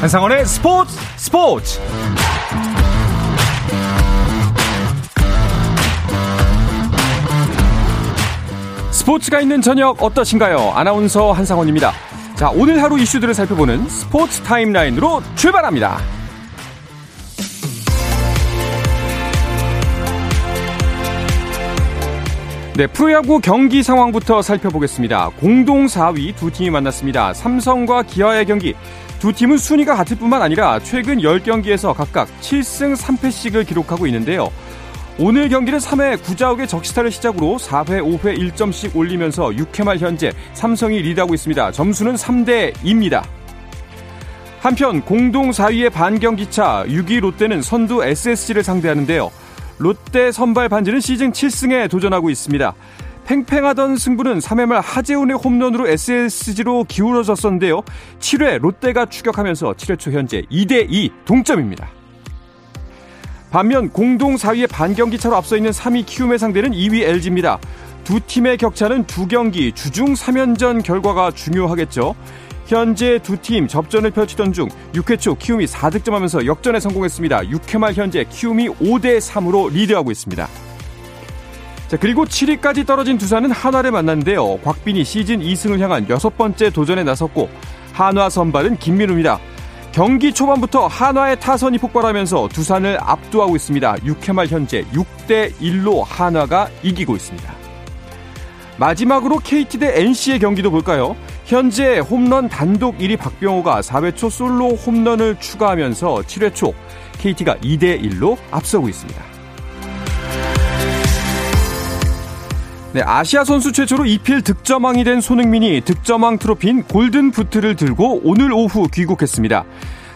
한상원의 스포츠 스포츠 스포츠가 있는 저녁 어떠신가요? 아나운서 한상원입니다. 자, 오늘 하루 이슈들을 살펴보는 스포츠 타임라인으로 출발합니다. 네, 프로야구 경기 상황부터 살펴보겠습니다. 공동 4위 두 팀이 만났습니다. 삼성과 기아의 경기. 두 팀은 순위가 같을 뿐만 아니라 최근 10경기에서 각각 7승 3패씩을 기록하고 있는데요. 오늘 경기는 3회 구자욱의 적시타를 시작으로 4회, 5회 1점씩 올리면서 6회 말 현재 삼성이 리드하고 있습니다. 점수는 3대 2입니다. 한편 공동 4위의 반경기차 6위 롯데는 선두 SSG를 상대하는데요. 롯데 선발 반지는 시즌 7승에 도전하고 있습니다. 팽팽하던 승부는 3회 말 하재훈의 홈런으로 SSG로 기울어졌었는데요. 7회 롯데가 추격하면서 7회 초 현재 2대2 동점입니다. 반면 공동 4위의 반경기 차로 앞서 있는 3위 키움의 상대는 2위 LG입니다. 두 팀의 격차는 두 경기 주중 3연전 결과가 중요하겠죠. 현재 두 팀 접전을 펼치던 중 6회 초 키움이 4득점하면서 역전에 성공했습니다. 6회 말 현재 키움이 5대 3으로 리드하고 있습니다. 자, 그리고 7위까지 떨어진 두산은 한화를 만났는데요. 곽빈이 시즌 2승을 향한 여섯 번째 도전에 나섰고 한화 선발은 김민우입니다. 경기 초반부터 한화의 타선이 폭발하면서 두산을 압도하고 있습니다. 6회 말 현재 6대 1로 한화가 이기고 있습니다. 마지막으로 KT 대 NC의 경기도 볼까요? 현재 홈런 단독 1위 박병호가 4회 초 솔로 홈런을 추가하면서 7회 초 KT가 2대 1로 앞서고 있습니다. 네, 아시아 선수 최초로 2필 득점왕이 된 손흥민이 득점왕 트로피인 골든 부트를 들고 오늘 오후 귀국했습니다.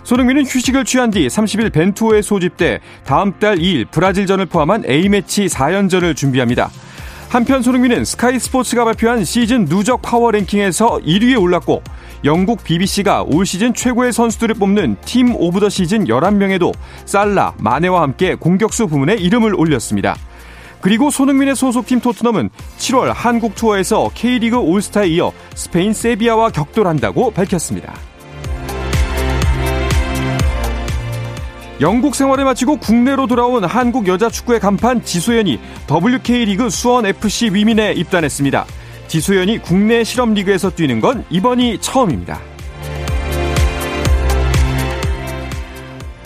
손흥민은 휴식을 취한 뒤 30일 벤투호에 소집돼 다음 달 2일 브라질전을 포함한 A매치 4연전을 준비합니다. 한편 손흥민은 스카이 스포츠가 발표한 시즌 누적 파워 랭킹에서 1위에 올랐고 영국 BBC가 올 시즌 최고의 선수들을 뽑는 Team of the Season 11명에도 살라, 마네와 함께 공격수 부문에 이름을 올렸습니다. 그리고 손흥민의 소속팀 토트넘은 7월 한국 투어에서 K리그 올스타에 이어 스페인 세비야와 격돌한다고 밝혔습니다. 영국 생활을 마치고 국내로 돌아온 한국 여자 축구의 간판 지소연이 WK리그 수원FC 위민에 입단했습니다. 지소연이 국내 실업 리그에서 뛰는 건 이번이 처음입니다.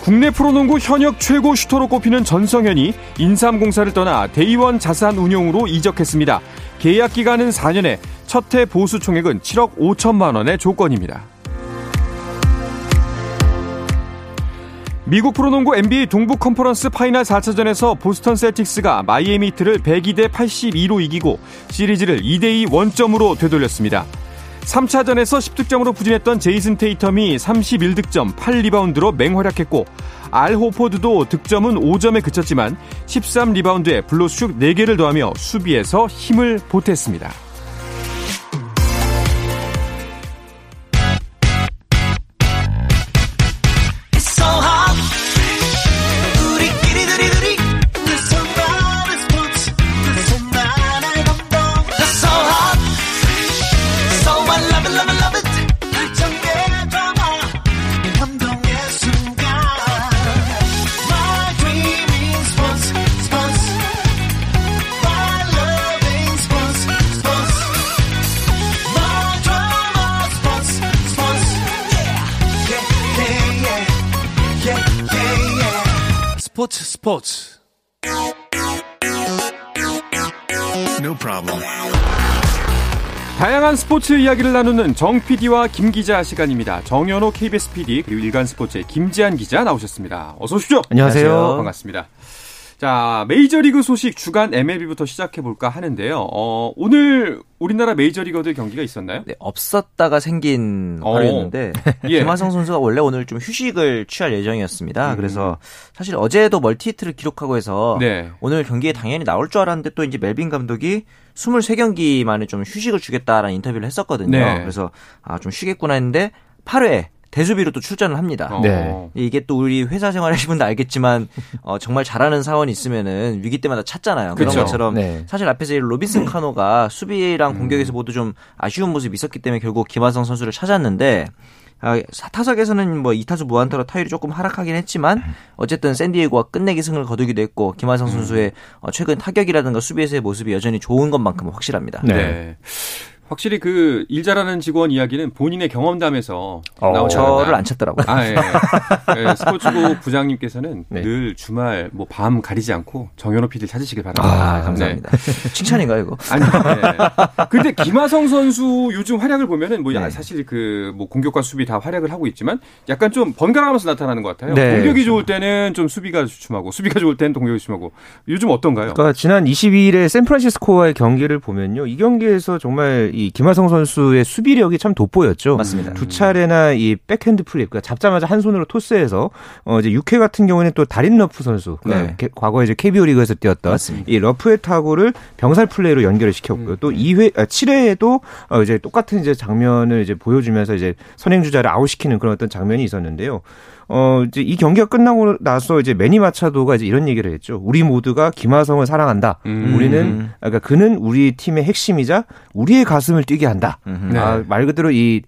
국내 프로농구 현역 최고 슈터로 꼽히는 전성현이 인삼공사를 떠나 대의원 자산운용으로 이적했습니다. 계약 기간은 4년에 첫 해 보수 총액은 7억 5천만 원의 조건입니다. 미국 프로농구 NBA 동부 컨퍼런스 final 4차전에서 보스턴 셀틱스가 마이애미 히트를 102대 82로 이기고 시리즈를 2대2 원점으로 되돌렸습니다. 3차전에서 10득점으로 부진했던 제이슨 테이텀이 31득점 8리바운드로 맹활약했고 알 호포드도 득점은 5점에 그쳤지만 13리바운드에 블록슛 4개를 더하며 수비에서 힘을 보탰습니다. 스포츠 No problem. 다양한 스포츠 이야기를 나누는 정 PD와 김 기자 시간입니다. 정현호 KBS PD 그리고 일간 스포츠의 김지한 기자 나오셨습니다. 어서 오십시오. 안녕하세요. 반갑습니다. 자, 메이저리그 소식 주간 MLB부터 시작해 볼까 하는데요. 어, 오늘 우리나라 메이저리거들 경기가 있었나요? 네, 없었다가 생긴 어. 하루였는데 예. 김하성 선수가 원래 오늘 좀 휴식을 취할 예정이었습니다. 음. 그래서 사실 어제도 멀티히트를 기록하고 해서 네. 오늘 경기에 당연히 나올 줄 알았는데 또 이제 멜빈 감독이 23경기 만에 좀 휴식을 주겠다라는 인터뷰를 했었거든요. 네. 그래서 아, 좀 쉬겠구나 했는데 8회 대수비로 또 출전을 합니다. 어. 네. 이게 또 우리 회사 생활 하신 분도 알겠지만 어, 정말 잘하는 사원이 있으면은 위기 때마다 찾잖아요. 그런 그쵸. 것처럼 네. 사실 앞에서 이 로빈슨 카노가 수비랑 음. 공격에서 모두 좀 아쉬운 모습이 있었기 때문에 결국 김하성 선수를 찾았는데 아, 타석에서는 뭐 2타수 무안타로 타율이 조금 하락하긴 했지만 어쨌든 샌디에고가 끝내기 승을 거두기도 했고 김하성 선수의 어, 최근 타격이라든가 수비에서의 모습이 여전히 좋은 것만큼은 확실합니다. 네. 네. 확실히 그 일 잘하는 직원 이야기는 본인의 경험담에서 어, 나오잖 저를 안 찾더라고요. 아, 예. 네, 스포츠부 부장님께서는 네. 늘 주말 뭐 밤 가리지 않고 정현호 PD 찾으시길 바랍니다. 아, 감사합니다. 네. 칭찬인가요, 이거? 아니, 네. 근데 김하성 선수 요즘 활약을 보면은 뭐 네. 사실 그 뭐 공격과 수비 다 활약을 하고 있지만 약간 좀 번갈아가면서 나타나는 것 같아요. 네. 공격이 좋을 때는 좀 수비가 주춤하고 수비가 좋을 때는 공격이 주춤하고 요즘 어떤가요? 그러니까 지난 22일에 샌프란시스코와의 경기를 보면요. 이 경기에서 정말 이 김하성 선수의 수비력이 참 돋보였죠. 맞습니다. 두 차례나 이 백핸드 flip, 그러니까 잡자마자 한 손으로 토스해서 어 이제 6회 같은 경우에는 또 다린 러프 선수, 그러니까 네. 과거에 이제 KBO 리그에서 뛰었던 맞습니다. 이 러프의 타구를 병살 플레이로 연결을 시켰고요. 음. 또 2회, 아, 7회에도 어 이제 똑같은 이제 장면을 이제 보여주면서 이제 선행 주자를 아웃시키는 그런 어떤 장면이 있었는데요. 어, 이제 이 경기가 끝나고 나서 이제 매니 마차도가 이제 이런 얘기를 했죠. 우리 모두가 김하성을 사랑한다. 음. 우리는, 그러니까 그는 우리 팀의 핵심이자 우리의 가슴을 뛰게 한다. 음. 아, 말 그대로 이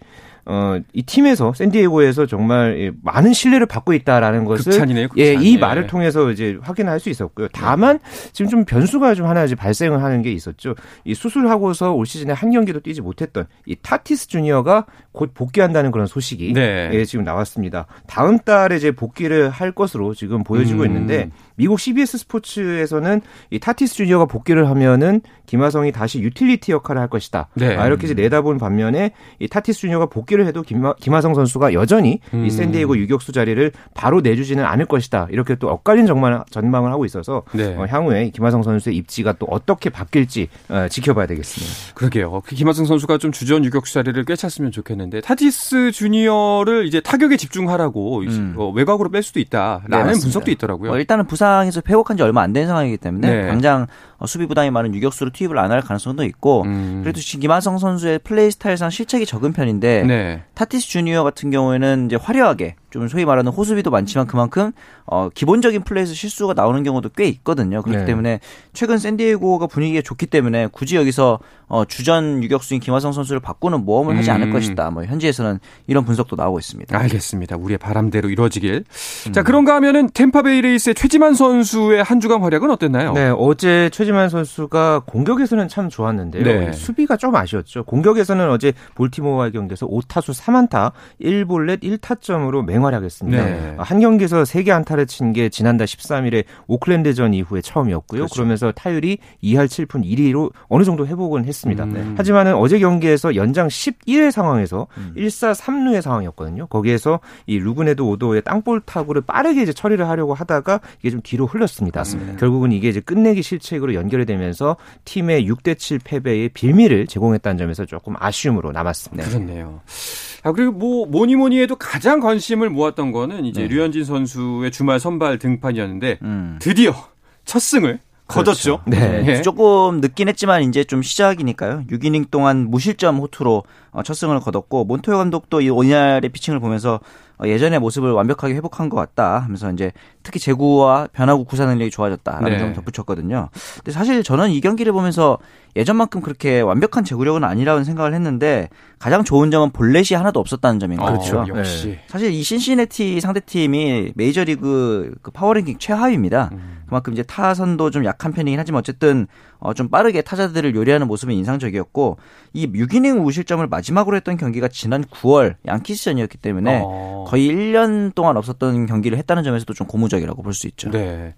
어, 이 팀에서 샌디에고에서 정말 많은 신뢰를 받고 있다라는 것을 극찬이네요, 극찬. 예, 이 예. 말을 통해서 이제 확인할 수 있었고요. 다만 지금 좀 변수가 좀 하나 이제 발생을 하는 게 있었죠. 이 수술하고서 올 시즌에 한 경기도 뛰지 못했던 이 타티스 주니어가 곧 복귀한다는 그런 소식이 네. 예, 지금 나왔습니다. 다음 달에 이제 복귀를 할 것으로 지금 보여지고 음. 있는데 미국 CBS 스포츠에서는 이 타티스 주니어가 복귀를 하면은 김하성이 다시 유틸리티 역할을 할 것이다. 네. 아, 이렇게 이제 내다본 반면에 이 타티스 주니어가 복귀를 해도 김하, 김하성 선수가 여전히 음. 이 샌디에고 유격수 자리를 바로 내주지는 않을 것이다. 이렇게 또 엇갈린 정말 전망을 하고 있어서 네. 어, 향후에 김하성 선수의 입지가 또 어떻게 바뀔지 어, 지켜봐야 되겠습니다. 그러게요. 그 김하성 선수가 좀 주전 유격수 자리를 꿰찼으면 좋겠는데 타티스 주니어를 이제 타격에 집중하라고 음. 어, 외곽으로 뺄 수도 있다라는 네, 분석도 있더라고요. 어, 일단은 부상에서 회복한 지 얼마 안 된 상황이기 때문에 네. 당장 어, 수비 부담이 많은 유격수로 투입을 안 할 가능성도 있고 음. 그래도 김하성 선수의 플레이 스타일상 실책이 적은 편인데 네. 타티스 주니어 같은 경우에는 이제 화려하게 좀 소위 말하는 호수비도 많지만 그만큼 어 기본적인 플레이에서 실수가 나오는 경우도 꽤 있거든요. 그렇기 네. 때문에 최근 샌디에고가 분위기가 좋기 때문에 굳이 여기서 어 주전 유격수인 김하성 선수를 바꾸는 모험을 하지 않을 음. 것이다. 뭐 현지에서는 이런 분석도 나오고 있습니다. 알겠습니다. 우리의 바람대로 이루어지길. 음. 자, 그런가 하면은 템파베이 레이스의 최지만 선수의 한 주간 활약은 어땠나요? 네, 어제 최 지만 선수가 공격에서는 참 좋았는데요. 네. 수비가 좀 아쉬웠죠. 공격에서는 어제 볼티모어와의 경기에서 5타수 3안타 1볼넷 1타점으로 맹 맹활약했습니다. 네. 한 경기에서 3개 안타를 친 게 지난달 13일에 오클랜드전 이후에 처음이었고요. 그렇죠. 그러면서 타율이 2할 7푼 1위로 어느 정도 회복은 했습니다. 음. 하지만은 어제 경기에서 연장 11회 상황에서 음. 1사 3루의 상황이었거든요. 거기에서 이 루그네도 오도의 땅볼 타구를 빠르게 이제 처리를 하려고 하다가 이게 좀 뒤로 흘렀습니다. 맞습니다. 결국은 이게 이제 끝내기 실책으로 연결이 되면서 팀의 6대 7 패배의 빌미를 제공했다는 점에서 조금 아쉬움으로 남았습니다. 그렇네요. 아, 그리고 뭐, 뭐니 뭐니 해도 가장 관심을 모았던 거는 이제 네. 류현진 선수의 주말 선발 등판이었는데 음. 드디어 첫 승을 거뒀죠. 그렇죠. 네. 네. 조금 늦긴 했지만 이제 좀 시작이니까요. 6이닝 동안 무실점 호투로 어, 첫 승을 거뒀고 몬토요 감독도 이 오냐의 피칭을 보면서 어, 예전의 모습을 완벽하게 회복한 것 같다 하면서 이제 특히 제구와 변화구 구사 능력이 좋아졌다라는 네. 점을 덧붙였거든요. 근데 사실 저는 이 경기를 보면서 예전만큼 그렇게 완벽한 제구력은 아니라는 생각을 했는데 가장 좋은 점은 볼넷이 하나도 없었다는 점인 거죠. 그렇죠. 어, 역시. 네. 사실 이 신시내티 상대팀이 메이저리그 그 파워랭킹 최하위입니다. 음. 그만큼 이제 타선도 좀 약한 편이긴 하지만 어쨌든 어, 좀 빠르게 타자들을 요리하는 모습은 인상적이었고 이 6이닝 우실점을 마지막으로 했던 경기가 지난 9월 양키스전이었기 때문에 어. 거의 1년 동안 없었던 경기를 했다는 점에서도 좀 고무적이라고 볼 수 있죠. 네.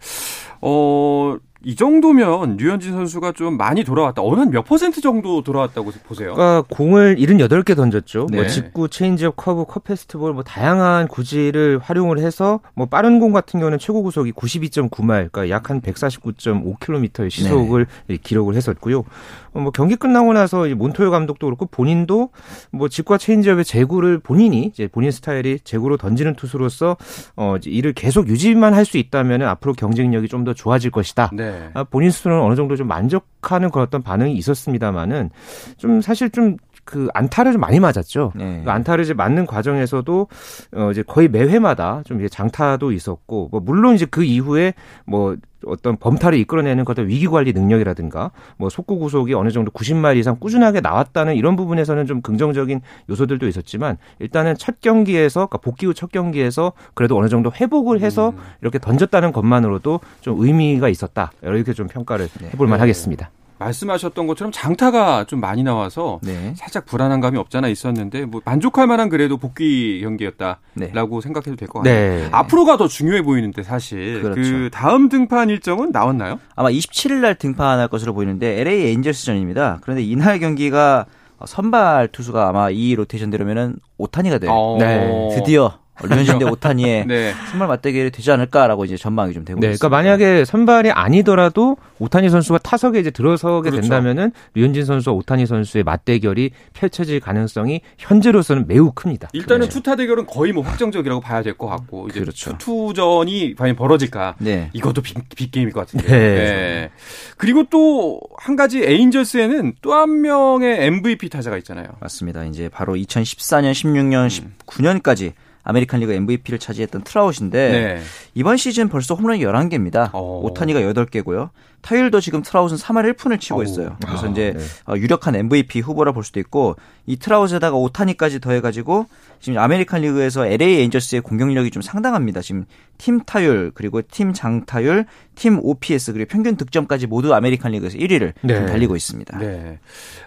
어, 이 정도면 류현진 선수가 좀 많이 돌아왔다. 어느 한몇 퍼센트 정도 돌아왔다고 보세요? 그러니까 공을 78개 던졌죠. 뭐 네. 뭐 직구, 체인지업, 커브, 컷 패스트볼 뭐 다양한 구질을 활용을 해서 뭐 빠른 공 같은 경우는 최고 구속이 92.9마일, 그러니까 약 한 149.5km의 시속을 네. 기록을 했었고요. 어, 뭐 경기 끝나고 나서 몬토요 감독도 그렇고 본인도 뭐 직구와 체인지업의 제구를 본인이 이제 본인 스타일이 제구로 던지는 투수로서 어 이를 계속 유지만 할 수 있다면 앞으로 경쟁력이 좀 더 좋아질 것이다. 네. 네. 본인 스스로는 어느 정도 좀 만족하는 그런 어떤 반응이 있었습니다만은 좀 사실 좀 그 안타를 좀 많이 맞았죠. 네. 그 안타를 이제 맞는 과정에서도 어 이제 거의 매 회마다 좀 이제 장타도 있었고 뭐 물론 이제 그 이후에 뭐 어떤 범타를 이끌어내는 어떤 위기 관리 능력이라든가 뭐 속구 구속이 어느 정도 90마리 이상 꾸준하게 나왔다는 이런 부분에서는 좀 긍정적인 요소들도 있었지만 일단은 첫 경기에서 그러니까 복귀 후 첫 경기에서 그래도 어느 정도 회복을 해서 음. 이렇게 던졌다는 것만으로도 좀 의미가 있었다 이렇게 좀 평가를 네. 해볼 만하겠습니다. 말씀하셨던 것처럼 장타가 좀 많이 나와서 네. 살짝 불안한 감이 없잖아 있었는데 뭐 만족할 만한 그래도 복귀 경기였다라고 네. 생각해도 될 것 같아요. 네. 앞으로가 더 중요해 보이는데 사실 그렇죠. 그 다음 등판 일정은 나왔나요? 아마 27일 날 등판할 것으로 보이는데 LA 에인절스전입니다. 그런데 이날 경기가 선발 투수가 아마 이 로테이션대로면은 오타니가 돼요. 어. 네. 드디어 류현진 대 오타니의 네. 선발 맞대결이 되지 않을까라고 이제 전망이 좀 되고 네, 있습니다. 그러니까 만약에 선발이 아니더라도 오타니 선수가 타석에 이제 들어서게 그렇죠. 된다면은 류현진 선수와 오타니 선수의 맞대결이 펼쳐질 가능성이 현재로서는 매우 큽니다. 일단은 네. 투타 대결은 거의 뭐 확정적이라고 봐야 될 것 같고 이제 그렇죠. 투투전이 과연 벌어질까? 네. 이것도 빅, 빅 게임일 것 같은데. 네. 네. 그리고 또 한 가지 에인절스에는 또 한 명의 MVP 타자가 있잖아요. 맞습니다. 이제 바로 2014년, 16년, 음. 19년까지 아메리칸 리그 MVP를 차지했던 트라웃인데 네. 이번 시즌 벌써 홈런이 11개입니다. 오. 오타니가 8개고요. 타율도 지금 트라웃은 3할 1푼을 치고 있어요. 그래서 아, 이제 네. 어, 유력한 MVP 후보라 볼 수도 있고 이 트라웃에다가 오타니까지 더해가지고 지금 아메리칸 리그에서 LA 에인절스의 공격력이 좀 상당합니다. 지금 팀 타율 그리고 팀 장타율, 팀 OPS 그리고 평균 득점까지 모두 아메리칸 리그에서 1위를 네. 달리고 있습니다. 네.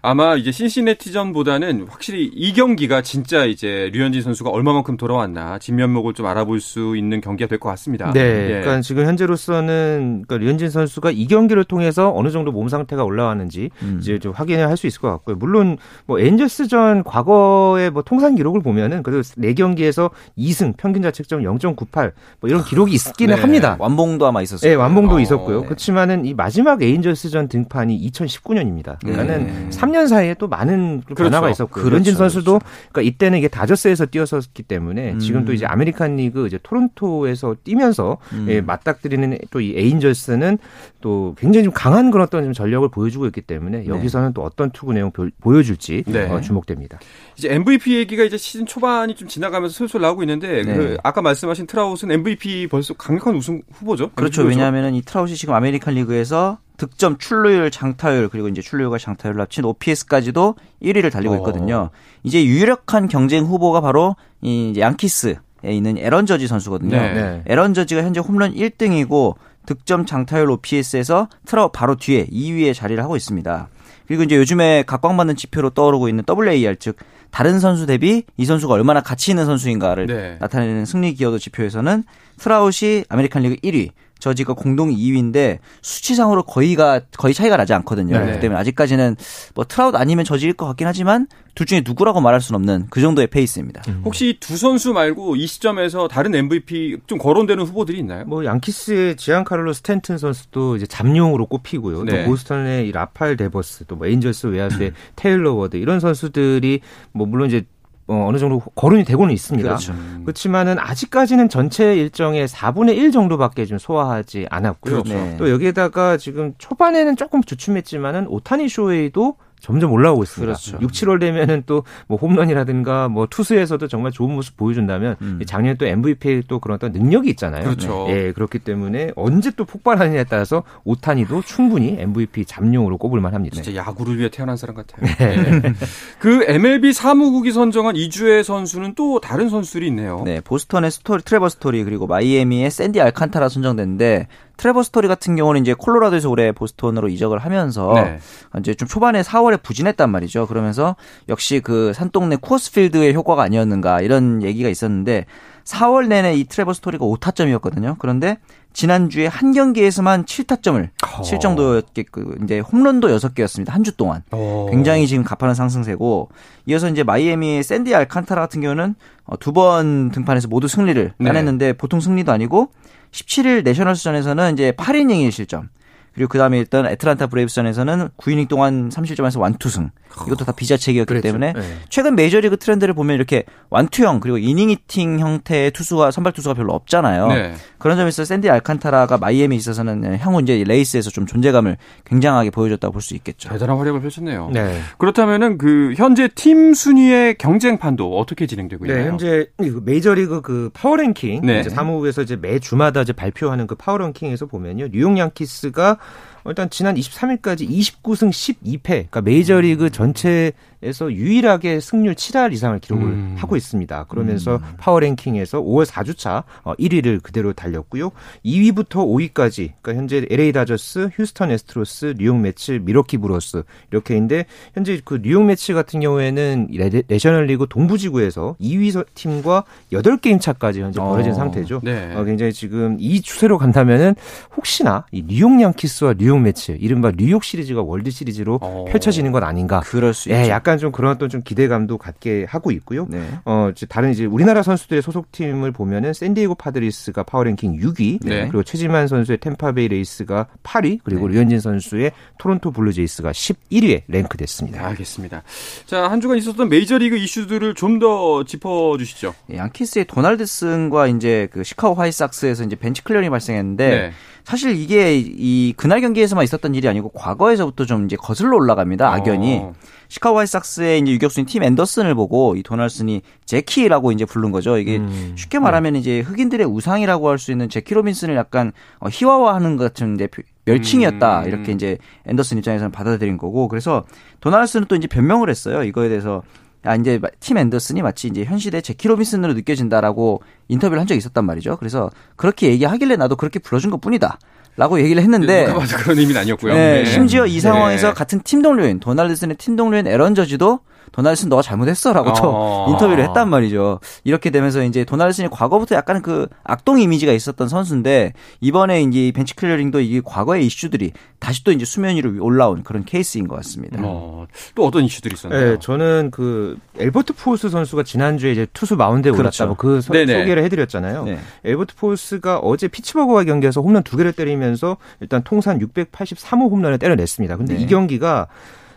아마 이제 신시내티전보다는 확실히 이 경기가 진짜 이제 류현진 선수가 얼마만큼 돌아왔나 진면목을 좀 알아볼 수 있는 경기가 될 것 같습니다. 네. 네. 그러니까 지금 현재로서는 그러니까 류현진 선수가 이 경기를 통해서 어느 정도 몸 상태가 올라왔는지 음. 이제 좀 확인을 할 수 있을 것 같고요. 물론 뭐 에인절스전 과거의 뭐 통산 기록을 보면은 그래도 4경기에서 2승 평균 자책점 0.98 뭐 이런 기록이 있기는 네. 합니다. 완봉도 아마 있었어요. 네, 완봉도 어, 있었고요. 네. 그렇지만은 이 마지막 에인절스전 등판이 2019년입니다. 그러니까는 네. 3년 사이에 또 많은 그렇죠. 변화가 있었고요. 그렇죠. 류현진 선수도 그렇죠. 그러니까 이때는 이게 다저스에서 뛰었었기 때문에 음. 지금 또 이제 아메리칸 리그 이제 토론토에서 뛰면서 음. 예, 맞닥뜨리는 또 이 에인절스는 또 굉장히 좀 강한 그런 어떤 좀 전력을 보여주고 있기 때문에 네. 여기서는 또 어떤 투구 내용 보여줄지 네. 어, 주목됩니다. 이제 MVP 얘기가 이제 시즌 초반이 좀 지나가면서 슬슬 나오고 있는데 네. 그 아까 말씀하신 트라웃은 MVP 벌써 강력한 우승 후보죠. 그렇죠. 왜냐하면 이 트라웃이 지금 아메리칸 리그에서 득점, 출루율, 장타율 그리고 이제 출루율과 장타율을 합친 OPS까지도 1위를 달리고 어. 있거든요. 어. 이제 유력한 경쟁 후보가 바로 이 양키스에 있는 에런 저지 선수거든요. 네. 에런 저지가 현재 홈런 1등이고 득점, 장타율, OPS에서 트라웃 바로 뒤에 2위에 자리를 하고 있습니다. 그리고 이제 요즘에 각광받는 지표로 떠오르고 있는 WAR 즉 다른 선수 대비 이 선수가 얼마나 가치 있는 선수인가를 네. 나타내는 승리 기여도 지표에서는 트라웃이 아메리칸 리그 1위, 저지가 공동 2위인데 수치상으로 거의가 거의 차이가 나지 않거든요. 네. 그렇기 때문에 아직까지는 뭐 트라웃 아니면 저지일 것 같긴 하지만 둘 중에 누구라고 말할 수는 없는 그 정도의 페이스입니다. 음. 혹시 두 선수 말고 이 시점에서 다른 MVP 좀 거론되는 후보들이 있나요? 뭐 양키스의 지안카를로 스탠튼 선수도 이제 잠룡으로 꼽히고요. 네. 또 보스턴의 이 라파엘 데버스, 또 뭐 에인절스 외야수의 음. 테일러 워드 이런 선수들이 뭐 물론 이제 어, 어느 정도 거론이 되고는 있습니다. 그렇죠. 그렇지만은 아직까지는 전체 일정의 4분의 1 정도밖에 좀 소화하지 않았고요. 그렇죠. 네. 또 여기에다가 지금 초반에는 조금 주춤했지만은 오타니 쇼헤이도 점점 올라오고 있습니다. 그렇죠. 6, 7월 되면은 또 뭐 홈런이라든가 뭐 투수에서도 정말 좋은 모습 보여준다면 음. 작년에 또 MVP 또 그런 어떤 능력이 있잖아요. 그렇죠. 예, 그렇기 때문에 언제 또 폭발하느냐에 따라서 오타니도 충분히 MVP 잠룡으로 꼽을 만합니다. 진짜 야구를 위해 태어난 사람 같아요. 네. 네. 그 MLB 사무국이 선정한 이 주의 선수는 또 다른 선수들이 있네요. 네, 보스턴의 스토리, 트레버 스토리 그리고 마이애미의 샌디 알칸타라 선정됐는데 트레버 스토리 같은 경우는 이제 콜로라도에서 올해 보스턴으로 이적을 하면서 네. 이제 좀 초반에 4월에 부진했단 말이죠. 그러면서 역시 그 산동네 쿠어스필드의 효과가 아니었는가 이런 얘기가 있었는데 4월 내내 이 트레버 스토리가 5타점이었거든요. 그런데 지난주에 한 경기에서만 7타점을 어. 칠 정도였게 그 이제 홈런도 6개였습니다. 한 주 동안. 어. 굉장히 지금 가파른 상승세고 이어서 이제 마이애미의 샌디 알칸타라 같은 경우는 어, 두번 등판해서 모두 승리를 네. 따냈는데 보통 승리도 아니고 17일 내셔널스전에서는 이제 8이닝 1실점. 그리고 그 다음에 일단 애틀란타 브레이브스전에서는 9이닝 동안 30점에서 완투승. 이것도 다 비자책이었기 그랬죠. 때문에 네. 최근 메이저리그 트렌드를 보면 이렇게 완투형 그리고 inning eating 형태의 투수가 선발 투수가 별로 없잖아요. 네. 그런 점에서 샌디 알칸타라가 마이애미에 있어서는 향후 이제 레이스에서 좀 존재감을 굉장하게 보여줬다고 볼 수 있겠죠. 대단한 활약을 펼쳤네요. 네. 그렇다면은 그 현재 팀 순위의 경쟁판도 어떻게 진행되고 네, 있나요? 네, 현재 그 메이저리그 그 파워랭킹 네. 이제 사무국에서 이제 매 주마다 이제 발표하는 그 파워랭킹에서 보면요. 뉴욕 양키스가 일단 지난 23일까지 29승 12패, 그러니까 메이저리그 전체 에서 유일하게 승률 7할 이상을 기록을 음. 하고 있습니다. 그러면서 음. 파워랭킹에서 5월 4주차 1위를 어, 그대로 달렸고요. 2위부터 5위까지, 그러니까 현재 LA 다저스, 휴스턴 애스트로스, 뉴욕 메츠, 밀워키 브루어스 이렇게인데 현재 그 뉴욕 메츠 같은 경우에는 내셔널리그 동부지구에서 2위 팀과 8게임 차까지 현재 벌어진 어. 상태죠. 네. 어, 굉장히 지금 이 추세로 간다면은 혹시나 이 뉴욕 양키스와 뉴욕 메츠, 이른바 뉴욕 시리즈가 월드 시리즈로 어. 펼쳐지는 것 아닌가. 그럴 수 예, 있죠. 약간 좀 그런 어떤 좀 기대감도 갖게 하고 있고요. 네. 어, 다른 이제 우리나라 선수들의 소속팀을 보면은 샌디에고 파드리스가 파워랭킹 6위, 네. 그리고 최지만 선수의 탬파베이 레이스가 8위, 그리고 네. 류현진 선수의 토론토 블루제이스가 11위에 랭크됐습니다. 알겠습니다. 자, 한 주간 있었던 메이저리그 이슈들을 좀 더 짚어 주시죠. 예, 양키스의 도널드슨과 이제 그 시카고 화이트삭스에서 이제 벤치 클리어링이 발생했는데 네. 사실 이게 이 그날 경기에서만 있었던 일이 아니고 과거에서부터 좀 이제 거슬러 올라갑니다. 악연이. 어. 시카고 화이트삭스의 이제 유격수인 팀 앤더슨을 보고 이 도널슨이 재키라고 이제 부른 거죠. 이게 음. 쉽게 말하면 네. 이제 흑인들의 우상이라고 할 수 있는 재키 로빈슨을 약간 어, 희화화하는 것 같은 이제 멸칭이었다. 음. 이렇게 이제 앤더슨 입장에서는 받아들인 거고. 그래서 도널슨은 또 이제 변명을 했어요. 이거에 대해서 아, 이제 팀 앤더슨이 마치 이제 현 시대 재키 로빈슨으로 느껴진다라고 인터뷰를 한 적이 있었단 말이죠. 그래서 그렇게 얘기하길래 나도 그렇게 불러준 것 뿐이다. 라고 얘기를 했는데 누가 봐도 그런 의미는 아니었고요. 네, 네. 심지어 이 상황에서 네. 같은 팀 동료인 도널드슨의 팀 동료인 에런 저지도 도널슨 너가 잘못했어라고 또 어. 인터뷰를 했단 말이죠. 이렇게 되면서 이제 도널슨이 과거부터 약간 그 악동 이미지가 있었던 선수인데 이번에 이제 벤치 클리어링도 이게 과거의 이슈들이 다시 또 이제 수면 위로 올라온 그런 케이스인 것 같습니다. 어, 또 어떤 이슈들이 있었나요? 네, 저는 그 앨버트 푸홀스 선수가 지난주에 이제 투수 마운드에 그렇죠. 올랐다고 그 소개를 해드렸잖아요. 네. 앨버트 푸홀스가 어제 피츠버그와 경기에서 홈런 두 개를 때리면서 일단 통산 683호 홈런을 때려냈습니다. 근데 네. 이 경기가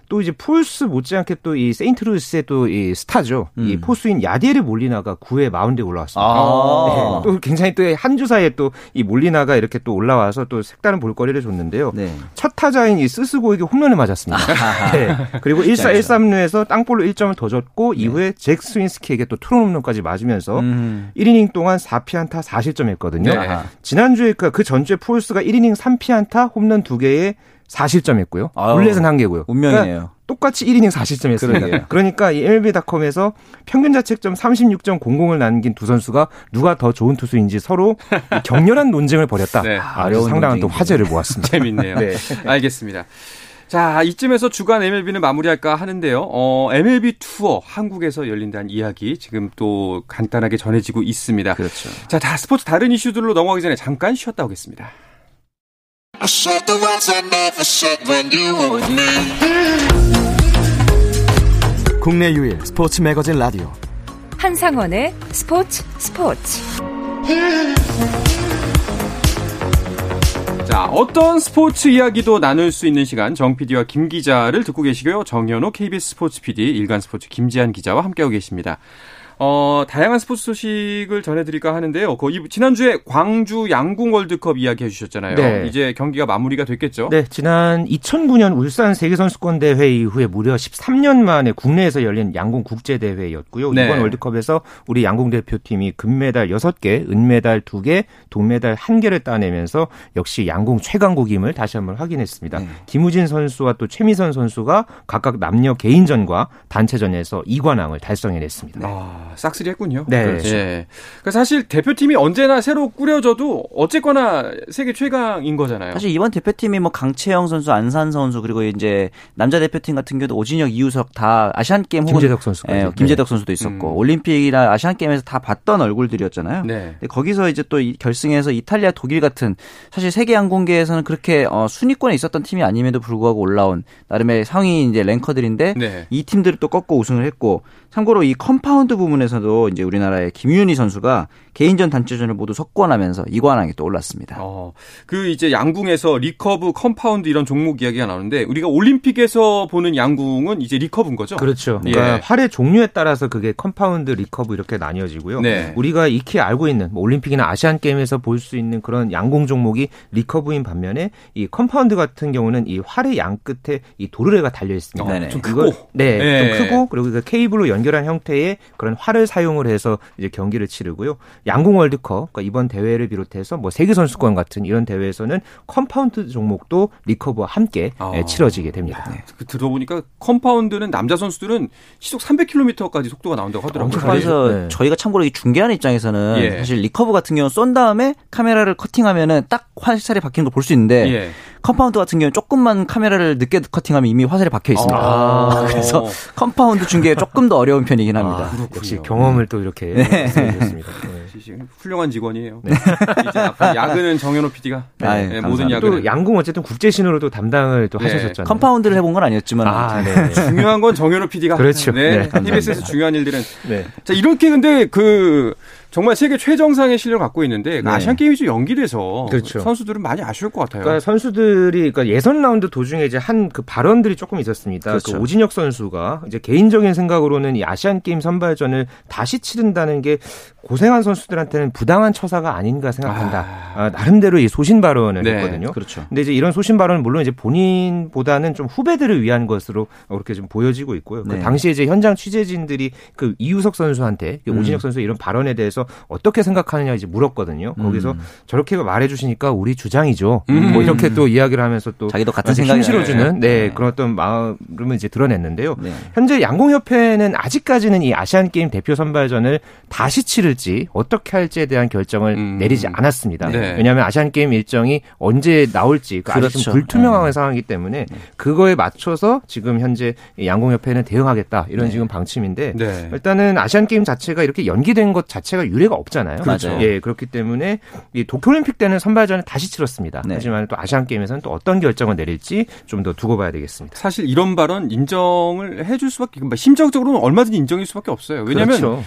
또 이제 푸홀스 못지않게 또 이 세인트루이스의 또 이 스타죠. 음. 이 포수인 야디에르 몰리나가 9회 마운드에 올라왔습니다. 아. 네, 또 굉장히 또 한 주 사이에 또 이 몰리나가 이렇게 또 올라와서 또 색다른 볼거리를 줬는데요. 네. 첫 타자인 이 쓰쓰고에게 홈런을 맞았습니다. 네. 그리고 1사 1삼루에서 땅볼로 1점을 더 줬고 네. 이후에 잭 스윈스키에게 또 투런 홈런까지 맞으면서 음. 1이닝 동안 4피안타 4실점했거든요. 네. 지난주에 그, 그 전주에 폴스가 1이닝 3피안타 홈런 2개에 4실점 했고요. 볼넷은 한 개고요. 운명이네요. 그러니까 똑같이 1이닝 4실점 했습니다. 그러니까 이 MLB닷컴에서 평균 자책점 36.00을 남긴 두 선수가 누가 더 좋은 투수인지 서로 격렬한 논쟁을 벌였다. 네. 아, 상당한 또 화제를 모았습니다. 재밌네요. 네. 알겠습니다. 자, 이쯤에서 주간 MLB는 마무리할까 하는데요. 어, MLB 투어 한국에서 열린다는 이야기 지금 또 간단하게 전해지고 있습니다. 그렇죠. 자, 다 스포츠 다른 이슈들로 넘어가기 전에 잠깐 쉬었다 오겠습니다. 국내 유일 스포츠 매거진 라디오. 한상원의 스포츠 스포츠. 자 어떤 스포츠 이야기도 나눌 수 있는 시간 정 PD와 김 기자를 듣고 계시고요. 정현호 KBS 스포츠 PD 일간 스포츠 김지한 기자와 함께하고 계십니다 어, 다양한 스포츠 소식을 전해드릴까 하는데요. 그 지난주에 광주 양궁 월드컵 이야기 해주셨잖아요. 네. 이제 경기가 마무리가 됐겠죠? 네, 지난 2009년 울산 세계선수권대회 이후에 무려 13년 만에 국내에서 열린 양궁 국제대회였고요. 네. 이번 월드컵에서 우리 양궁 대표팀이 금메달 6개, 은메달 2개, 동메달 1개를 따내면서 역시 양궁 최강국임을 다시 한번 확인했습니다. 네. 김우진 선수와 또 최미선 선수가 각각 남녀 개인전과 단체전에서 2관왕을 달성해냈습니다. 아. 싹쓸이 했군요. 네. 그렇죠. 예. 그러니까 사실 대표팀이 언제나 새로 꾸려져도 어쨌거나 세계 최강인 거잖아요. 사실 이번 대표팀이 뭐 강채영 선수, 안산 선수 그리고 이제 남자 대표팀 같은 경우도 오진혁, 이우석 다 아시안 게임 혹은 김재덕 선수, 예, 김재덕 선수도 있었고 음. 올림픽이나 아시안 게임에서 다 봤던 얼굴들이었잖아요. 네. 거기서 이제 또 결승에서 이탈리아, 독일 같은 사실 세계 양궁계에서는 그렇게 어, 순위권에 있었던 팀이 아님에도 불구하고 올라온 나름의 상위 이제 랭커들인데 네. 이 팀들을 또 꺾고 우승을 했고 참고로 이 컴파운드 부분 부문에서도 이제 우리나라의 김윤희 선수가 개인전 단체전을 모두 석권하면서 이관왕에 또 올랐습니다. 어, 그 이제 양궁에서 리커브, 컴파운드 이런 종목 이야기가 나오는데 우리가 올림픽에서 보는 양궁은 이제 리커브인 거죠? 그렇죠. 예. 그러니까 활의 종류에 따라서 그게 컴파운드, 리커브 이렇게 나뉘어지고요. 네. 우리가 익히 알고 있는 뭐 올림픽이나 아시안 게임에서 볼 수 있는 그런 양궁 종목이 리커브인 반면에 이 컴파운드 같은 경우는 이 활의 양 끝에 이 도르래가 달려 있습니다. 어, 좀 크고, 네, 네, 좀 크고 그리고 그 케이블로 연결한 형태의 그런 활을 사용을 해서 이제 경기를 치르고요. 양궁 월드컵 그러니까 이번 대회를 비롯해서 뭐 세계 선수권 같은 이런 대회에서는 컴파운드 종목도 리커브와 함께 아. 예, 치러지게 됩니다. 네. 그 들어보니까 컴파운드는 남자 선수들은 시속 300km까지 속도가 나온다고 하더라고요. 그래서 네. 저희가 참고로 이 중계하는 입장에서는 예. 사실 리커브 같은 경우 쏜 다음에 카메라를 커팅하면은 딱 화살이 박히는 걸 볼 수 있는데 예. 컴파운드 같은 경우는 조금만 카메라를 늦게 커팅하면 이미 화살이 박혀 있습니다. 아~ 그래서 컴파운드 중계가 조금 더 어려운 편이긴 합니다. 아, 역시 경험을 또 이렇게 네. 말씀해주셨습니다. 네. 훌륭한 직원이에요. 네. 이제 앞으로 야근은 정현호 PD가 네, 네, 모든 야근 또 양궁 어쨌든 국제 신호로 또 담당을 또 네. 하셨었잖아요. 컴파운드를 해본 건 아니었지만 아, 네. 중요한 건 정현호 PD가 그렇죠. 네. 네. TBS에서 중요한 일들은 자 이렇게 근데 그 정말 세계 최정상의 실력을 갖고 있는데 네. 아시안 게임이 좀 연기돼서 그렇죠. 선수들은 많이 아쉬울 것 같아요. 그러니까 선수들이 그러니까 예선 라운드 도중에 이제 한 그 발언들이 조금 있었습니다. 그 그렇죠. 그 오진혁 선수가 이제 개인적인 생각으로는 이 아시안 게임 선발전을 다시 치른다는 게 고생한 선수들한테는 부당한 처사가 아닌가 생각한다. 아. 아, 나름대로 이 소신 발언을 네. 했거든요. 그렇죠. 근데 이제 이런 소신 발언은 물론 이제 본인보다는 좀 후배들을 위한 것으로 그렇게 좀 보여지고 있고요. 그 네. 그 당시에 이제 현장 취재진들이 그 이우석 선수한테 그 음. 오진혁 선수 이런 발언에 대해서 어떻게 생각하느냐 이제 물었거든요. 거기서 음. 저렇게 말해주시니까 우리 주장이죠. 음. 뭐 이렇게 또 이야기를 하면서 또 자기도 같은 생각이 실어주는 네, 네, 그런 어떤 마음을 이제 드러냈는데요. 네. 현재 양궁협회는 아직까지는 이 아시안 게임 대표 선발전을 다시 치를지 어떻게 할지에 대한 결정을 음. 내리지 않았습니다. 네. 왜냐하면 아시안 게임 일정이 언제 나올지 그 그렇죠. 아직 좀 불투명한 네. 상황이기 때문에 네. 그거에 맞춰서 지금 현재 양궁협회는 대응하겠다 이런 네. 지금 방침인데 일단은 아시안 게임 자체가 이렇게 연기된 것 자체가 유례가 없잖아요. 그렇죠. 예, 그렇기 때문에 이 도쿄올림픽 때는 선발전을 다시 치렀습니다. 하지만 또 아시안 게임에서는 또 어떤 결정을 내릴지 좀 더 두고 봐야 되겠습니다. 사실 이런 발언 인정을 해줄 수밖에 심정적으로는 얼마든지 인정일 수밖에 없어요. 왜냐하면 그렇죠.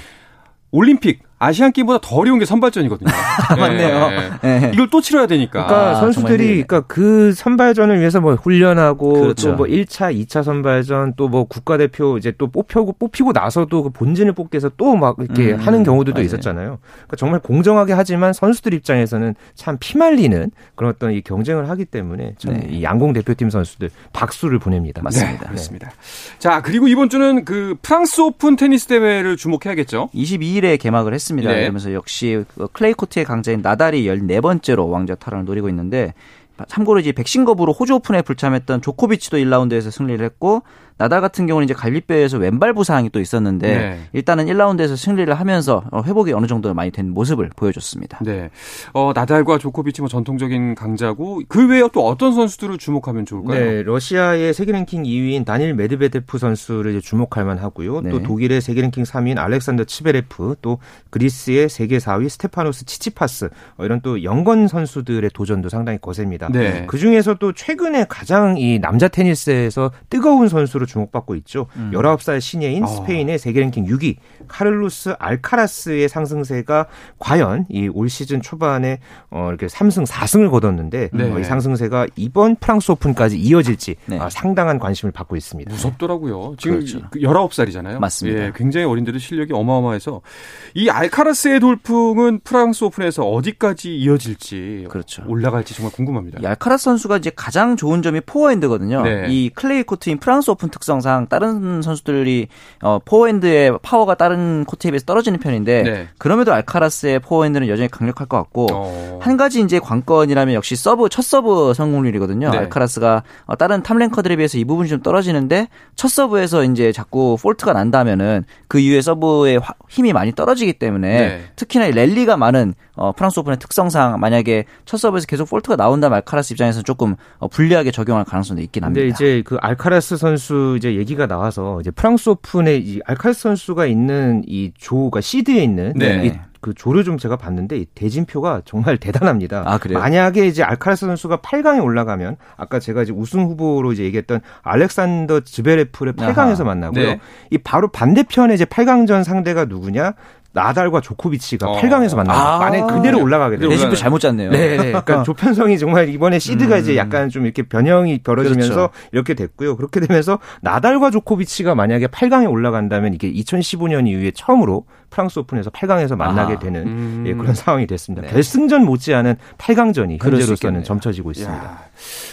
올림픽 아시안 게임보다 더 어려운 게 선발전이거든요. 맞네요. 네. 네. 이걸 또 치러야 되니까. 그러니까 아, 선수들이 그러니까 그 선발전을 위해서 뭐 훈련하고 그렇죠. 또뭐 1차, 2차 선발전 또 뭐 국가대표 이제 또 뽑히고 뽑히고 나서도 그 본진을 뽑기 위해서 또 막 이렇게 음, 하는 경우들도 맞아요. 있었잖아요. 그러니까 정말 공정하게 하지만 선수들 입장에서는 참 피말리는 그런 어떤 이 경쟁을 하기 때문에 저는 네. 이 양궁 대표팀 선수들 박수를 보냅니다. 맞습니다. 네, 그렇습니다. 자, 그리고 이번 주는 그 프랑스 오픈 테니스 대회를 주목해야겠죠. 22일에 개막을 했습니다. 했습니다. 네. 그러면서 역시 그 클레이 코트의 강자인 나달이 14번째로 왕좌 탈환을 노리고 있는데 참고로 이제 백신 거부로 호주 오픈에 불참했던 조코비치도 1라운드에서 승리를 했고 나달 같은 경우는 이제 갈비뼈에서 왼발 부상이 또 있었는데 네. 일단은 1라운드에서 승리를 하면서 어, 회복이 어느 정도 많이 된 모습을 보여줬습니다. 네. 어, 나달과 조코비치 뭐 전통적인 강자고 그 외에 또 어떤 선수들을 주목하면 좋을까요? 네, 러시아의 세계 랭킹 2위인 다닐 메드베데프 선수를 이제 주목할 만하고요. 네. 또 독일의 세계 랭킹 3위인 알렉산더 즈베레프, 또 그리스의 세계 4위 스테파노스 치치파스 어, 이런 또 영건 선수들의 도전도 상당히 거셉니다. 네. 그 중에서 또 최근에 가장 이 남자 테니스에서 뜨거운 선수로 주목받고 있죠. 음. 19살 신예인 어. 스페인의 세계 랭킹 6위 카를로스 알카라스의 상승세가 과연 이 올 시즌 초반에 어 이렇게 3승 4승을 거뒀는데 네. 어, 이 상승세가 이번 프랑스 오픈까지 이어질지 네. 아, 상당한 관심을 받고 있습니다. 무섭더라고요. 지금 그렇죠. 19살이잖아요. 그 맞습니다. 예, 굉장히 어린데도 실력이 어마어마해서 이 알카라스의 돌풍은 프랑스 오픈에서 어디까지 이어질지 그렇죠. 올라갈지 정말 궁금합니다. 이 알카라스 선수가 이제 가장 좋은 점이 포어핸드거든요. 네. 이 클레이 코트인 프랑스 오픈 특성상 다른 선수들이 어, 포핸드의 파워가 다른 코트에 비해서 떨어지는 편인데 네. 그럼에도 알카라스의 포핸드는 여전히 강력할 것 같고 어. 한 가지 이제 관건이라면 역시 서브 첫 서브 성공률이거든요. 네. 알카라스가 어, 다른 top ranker들에 비해서 이 부분이 좀 떨어지는데 첫 서브에서 이제 자꾸 폴트가 난다면은 그 이후에 서브의 힘이 많이 떨어지기 때문에 네. 특히나 랠리가 많은 어, 프랑스 오픈의 특성상 만약에 첫 서브에서 계속 폴트가 나온다면 알카라스 입장에서는 조금 어, 불리하게 작용할 가능성도 있긴 합니다. 근데 이제 그 알카라스 선수 이제 얘기가 나와서 이제 프랑스 오픈에 이 알카라스 선수가 있는 이 조가 시드에 있는 네. 이 그 조를 좀 제가 봤는데 대진표가 정말 대단합니다. 아, 그래요? 만약에 이제 알카라스 선수가 8강에 올라가면 아까 제가 이제 우승 후보로 이제 얘기했던 알렉산더 즈베레프를 8강에서 만나고요. 네. 이 바로 반대편에 이제 8강전 상대가 누구냐? 나달과 조코비치가 어. 8강에서 만나요. 아~ 만약 그대로 올라가게 되면 대진표 잘못 짰네요. 네, 네. 그러니까 어. 조편성이 정말 이번에 시드가 음. 이제 약간 좀 이렇게 변형이 벌어지면서 그렇죠. 이렇게 됐고요. 그렇게 되면서 나달과 조코비치가 만약에 8강에 올라간다면 이게 2015년 이후에 처음으로 프랑스 오픈에서 8강에서 만나게 아, 되는 음. 예, 그런 상황이 됐습니다. 네. 결승전 못지않은 8강전이 현재로서는 점쳐지고 있습니다. 야.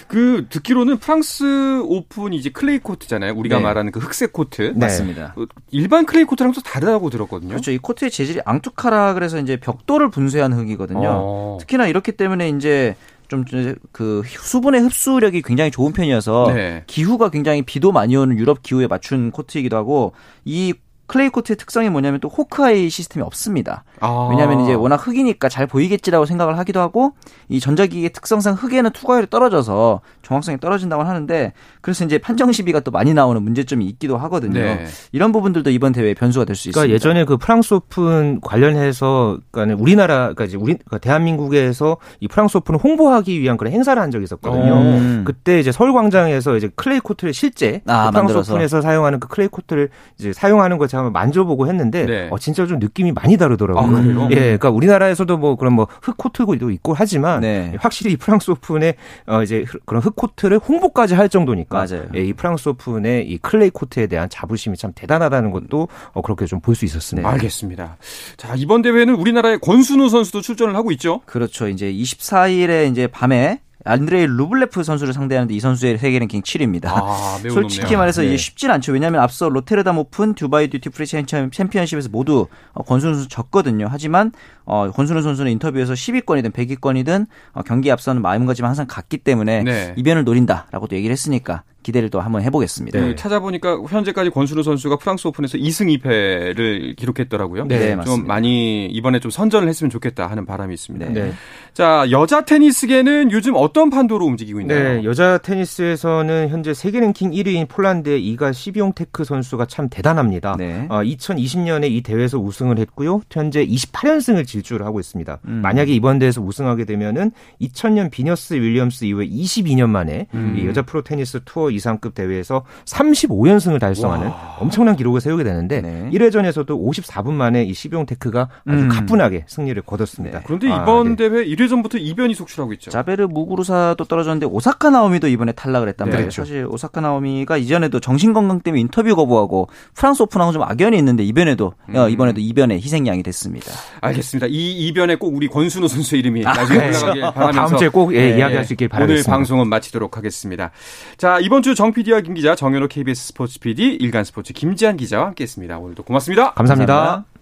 그 듣기로는 프랑스 오픈 이제 클레이 코트잖아요. 우리가 네. 말하는 그 흙색 코트. 네. 맞습니다. 어, 일반 클레이 코트랑 좀 다르다고 들었거든요. 그렇죠. 이 코트의 재질이 앙투카라 그래서 이제 벽돌을 분쇄한 흙이거든요. 어. 특히나 이렇기 때문에 이제 좀그 수분의 흡수력이 굉장히 좋은 편이어서 네. 기후가 굉장히 비도 많이 오는 유럽 기후에 맞춘 코트이기도 하고 이 클레이 코트의 특성이 뭐냐면 또 호크아이 시스템이 없습니다. 아. 왜냐하면 이제 워낙 흙이니까 잘 보이겠지라고 생각을 하기도 하고 이 전자기기의 특성상 흙에는 투과율이 떨어져서 정확성이 떨어진다고 하는데 그래서 이제 판정 시비가 또 많이 나오는 문제점이 있기도 하거든요. 네. 이런 부분들도 이번 대회의 변수가 될 수 있습니다. 그러니까 예전에 그 프랑스 오픈 관련해서 그러니까 우리나라 그러니까 이제 우리 그러니까 대한민국에서 이 프랑스 오픈을 홍보하기 위한 그런 행사를 한 적이 있었거든요. 음. 그때 이제 서울 광장에서 이제 클레이 코트를 실제 아, 그 프랑스 만들어서. 오픈에서 사용하는 그 클레이 코트를 이제 사용하는 것을 한번 만져보고 했는데 네. 어 진짜 좀 느낌이 많이 다르더라고요. 아, 음. 예, 그러니까 우리나라에서도 뭐 그런 뭐 흙코트도 있고 하지만 네. 확실히 프랑스 오픈에 어 이제 그런 흙코트를 홍보까지 할 정도니까. 예, 이 프랑스 오픈의 이 클레이 코트에 대한 자부심이 참 대단하다는 것도 어 그렇게 좀 볼 수 있었습니다. 네. 알겠습니다. 자, 이번 대회는 우리나라의 권순우 선수도 출전을 하고 있죠. 그렇죠. 이제 24일에 이제 밤에 안드레이 루블레프 선수를 상대하는데 이 선수의 세계 랭킹 7위입니다. 아, 솔직히 높네요. 말해서 네. 이게 쉽진 않죠. 왜냐하면 앞서 로테르담 오픈, 두바이 듀티 프리 챔피언십에서 모두 어, 권순우 선수 졌거든요. 하지만 어, 권순우 선수는 인터뷰에서 10위권이든 100위권이든 어, 경기 앞서는 마음가짐은 항상 같기 때문에 네. 이변을 노린다라고도 얘기를 했으니까 기대를 또 한번 해보겠습니다. 네. 찾아보니까 현재까지 권순우 선수가 프랑스 오픈에서 2승 2패를 기록했더라고요. 네, 좀 맞습니다. 많이 이번에 좀 선전을 했으면 좋겠다 하는 바람이 있습니다. 네. 자, 여자 테니스계는 요즘 어떤 판도로 움직이고 있나요? 네, 여자 테니스에서는 현재 세계 랭킹 1위인 폴란드의 이가 시비옹테크 선수가 참 대단합니다. 네. 어, 2020년에 이 대회에서 우승을 했고요. 현재 28연승을 질주를 하고 있습니다. 음. 만약에 이번 대회에서 우승하게 되면은 2000년 비너스 윌리엄스 이후에 22년 만에 음. 이 여자 프로 테니스 투어 이상급 대회에서 35연승을 달성하는 와. 엄청난 기록을 세우게 되는데 네. 1회전에서도 54분 만에 이 시비옹테크가 아주 음. 가뿐하게 승리를 거뒀습니다. 네. 그런데 이번 아, 네. 대회 1회전부터 이변이 속출하고 있죠. 자베르 무구루사도 떨어졌는데 오사카 나오미도 이번에 탈락을 했단 네. 말이에요. 그렇죠. 사실 오사카 나오미가 이전에도 정신 건강 때문에 인터뷰 거부하고 프랑스 오픈하고 좀 악연이 있는데 이번에도 음. 어, 이번에도 이변의 희생양이 됐습니다. 알겠습니다. 이 이변에 꼭 우리 권순우 선수 이름이 아, 나중에 그렇죠. 올라가길 바라면서 다음 주에 꼭 예, 네. 이야기할 수 있길 바라겠습니다. 오늘 방송은 마치도록 하겠습니다. 자 이번 주정 PD와 김 기자, 정현호 KBS 스포츠 PD, 일간 스포츠 김지한 기자와 함께했습니다. 오늘도 고맙습니다. 감사합니다. 감사합니다.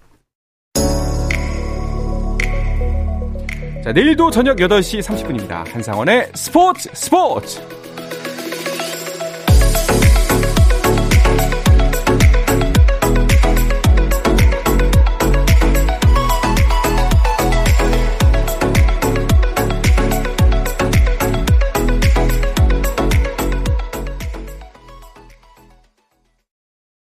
자, 내일도 저녁 8시 30분입니다. 한상원의 스포츠 스포츠!